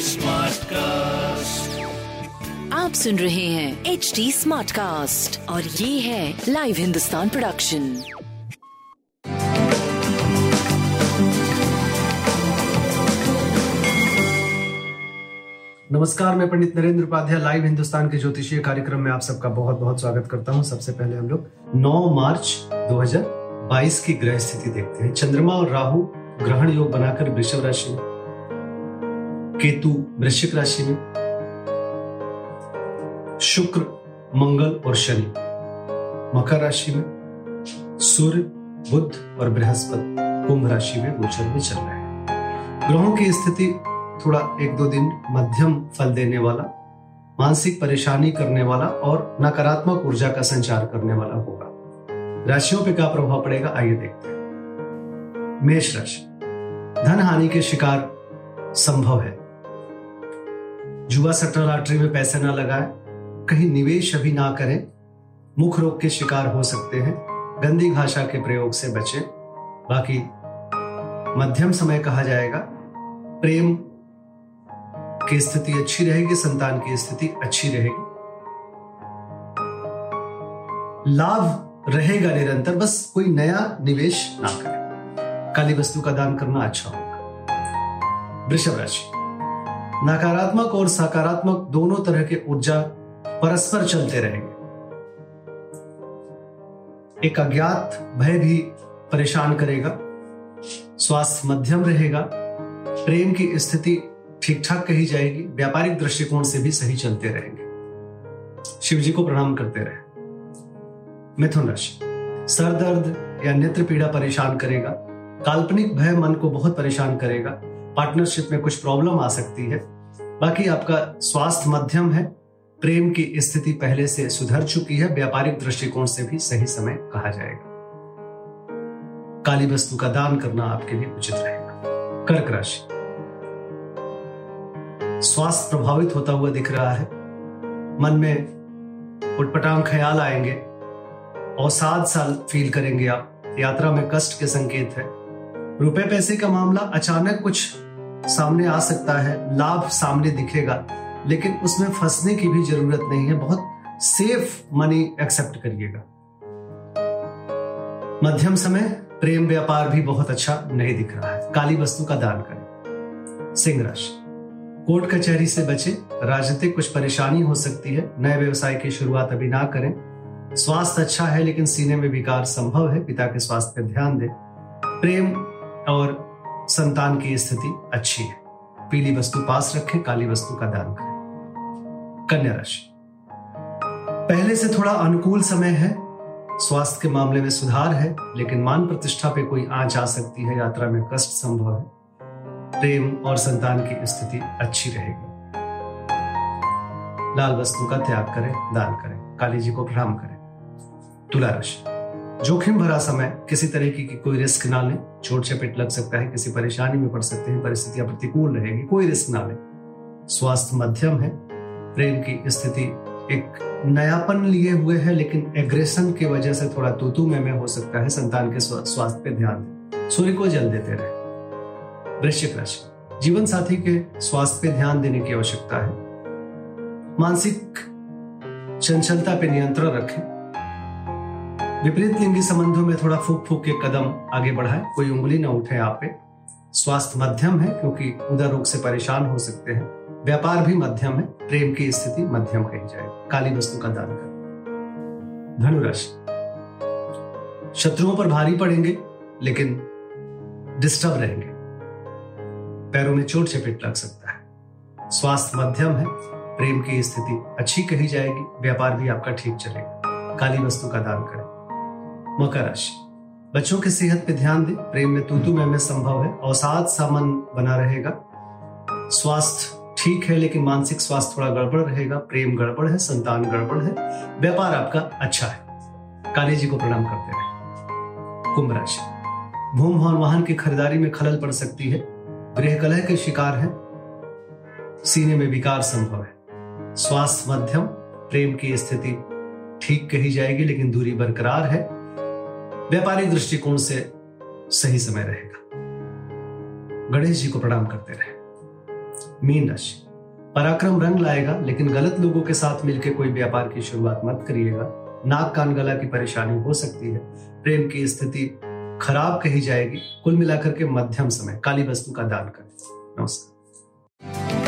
Smart cast आप सुन रहे हैं एच डी स्मार्ट कास्ट और ये है लाइव हिंदुस्तान प्रोडक्शन नमस्कार, मैं पंडित नरेंद्र उपाध्याय लाइव हिंदुस्तान के ज्योतिषीय कार्यक्रम में आप सबका बहुत बहुत स्वागत करता हूँ। सबसे पहले हम लोग 9 मार्च 2022 की ग्रह स्थिति देखते हैं। चंद्रमा और राहु ग्रहण योग बनाकर वृषभ राशि में, केतु वृश्चिक राशि में, शुक्र, मंगल और शनि, मकर राशि में, सूर्य बुद्ध और बृहस्पति कुंभ राशि में गोचर में चल रहे हैं। ग्रहों की स्थिति थोड़ा एक दो दिन मध्यम फल देने वाला, मानसिक परेशानी करने वाला और नकारात्मक ऊर्जा का संचार करने वाला होगा। राशियों पे क्या प्रभाव पड़ेगा, आइए देखते हैं। मेष राशि। धन हानि के शिकार संभव है। जुआ सट्टा लॉटरी में पैसे ना लगाए, कहीं निवेश अभी ना करें, मुख रोग के शिकार हो सकते हैं, गंदी भाषा के प्रयोग से बचें। बाकी मध्यम समय कहा जाएगा, प्रेम की स्थिति अच्छी रहेगी, संतान की स्थिति अच्छी रहेगी। लाभ रहेगा निरंतर, बस कोई नया निवेश ना करें। काली वस्तु का दान करना अच्छा होगा। वृषभ राशि। नकारात्मक और सकारात्मक दोनों तरह के ऊर्जा परस्पर चलते रहेंगे। एक अज्ञात भय भी परेशान करेगा। स्वास्थ्य मध्यम रहेगा। प्रेम की स्थिति ठीक ठाक कही जाएगी। व्यापारिक दृष्टिकोण से भी सही चलते रहेंगे। शिव जी को प्रणाम करते रहे। मिथुन राशि। सर दर्द या नेत्र पीड़ा परेशान करेगा। काल्पनिक भय मन को बहुत परेशान करेगा। पार्टनरशिप में कुछ प्रॉब्लम आ सकती है। बाकी आपका स्वास्थ्य मध्यम है। प्रेम की स्थिति पहले से सुधर चुकी है। व्यापारिक दृष्टिकोण से भी सही समय कहा जाएगा। काली वस्तु का दान करना आपके लिए उचित रहेगा। कर्क राशि। स्वास्थ्य प्रभावित होता हुआ दिख रहा है। मन में उटपटांग ख्याल आएँगे। सात साल फील करेंगे आप। यात्रा में कष्ट के संकेत है। रुपए पैसे का मामला अचानक कुछ सामने आ सकता है, लाभ सामने दिखेगा, लेकिन उसमें फंसने की भी ज़रूरत नहीं है। बहुत सेफ़ मनी एक्सेप्ट करिएगा। मध्यम समय, प्रेम व्यापार भी बहुत अच्छा नहीं दिख रहा है। काली वस्तु का दान करें। सिंह राशि। कोर्ट कचहरी से बचे। राजनीतिक कुछ परेशानी हो सकती है। नए व्यवसाय की शुरुआत अभी ना करें। स्वास्थ्य अच्छा है, लेकिन सीने में विकार संभव है। पिता के स्वास्थ्य पर ध्यान दें। प्रेम और संतान की स्थिति अच्छी है। पीली वस्तु पास रखें, काली वस्तु का दान करें। कन्या राशि। पहले से थोड़ा अनुकूल समय है। स्वास्थ्य के मामले में सुधार है, लेकिन मान प्रतिष्ठा पे कोई आँच आ सकती है। यात्रा में कष्ट संभव है। प्रेम और संतान की स्थिति अच्छी रहेगी। लाल वस्तु का त्याग करें, दान करें। काली जी को प्रणाम करें। तुला राशि। जोखिम भरा समय किसी तरीके की कोई रिस्क ना लें। चोट चपेट लग सकता है किसी परेशानी में पड़ सकते हैं परिस्थितियाँ प्रतिकूल रहेंगी कोई रिस्क ना लें। स्वास्थ्य मध्यम है प्रेम की स्थिति एक नयापन लिए हुए है लेकिन एग्रेशन की वजह से थोड़ा तूतू में, में हो सकता है संतान के स्वास्थ्य पे ध्यान दें। सूर्य को जल देते रहे। वृश्चिक राशि जीवन साथी के स्वास्थ्य पे ध्यान देने की आवश्यकता है। मानसिक चंचलता पे नियंत्रण रखें। विपरीत लिंगी संबंधों में थोड़ा फूक फूक के कदम आगे बढ़ाए। कोई उंगली ना उठे आप पे। स्वास्थ्य मध्यम है, क्योंकि उदर रोग से परेशान हो सकते हैं। व्यापार भी मध्यम है, प्रेम की स्थिति मध्यम कही जाए। काली वस्तु का दान कर। धनुराशि। शत्रुओं पर भारी पड़ेंगे, लेकिन डिस्टर्ब रहेंगे। पैरों में चोट चपेट लग सकता है। स्वास्थ्य मध्यम है, प्रेम की स्थिति अच्छी कही जाएगी। व्यापार भी आपका ठीक चलेगा। काली वस्तु का दान करें। मकर राशि। बच्चों की सेहत पे ध्यान दें। प्रेम में तूतु में, में संभव है। अवसाद सा मन बना रहेगा। स्वास्थ्य ठीक है लेकिन मानसिक स्वास्थ्य थोड़ा गड़बड़ रहेगा। प्रेम गड़बड़ है संतान गड़बड़ है। व्यापार आपका अच्छा है। काली जी को प्रणाम करते रहे कुंभ राशि। भूम भवन वाहन की खरीदारी में खलल पड़ सकती है। गृह कलह के शिकार है। सीने में विकार संभव है। स्वास्थ्य मध्यम। प्रेम की स्थिति ठीक कही जाएगी लेकिन दूरी बरकरार है। व्यापारिक दृष्टिकोण से सही समय रहेगा। गणेश जी को प्रणाम करते रहे। मीन राशि, पराक्रम रंग लाएगा, लेकिन गलत लोगों के साथ मिलकर कोई व्यापार की शुरुआत मत करिएगा। नाक कान गला की परेशानी हो सकती है। प्रेम की स्थिति खराब कही जाएगी। कुल मिलाकर के मध्यम समय, काली वस्तु का दान करें। नमस्कार।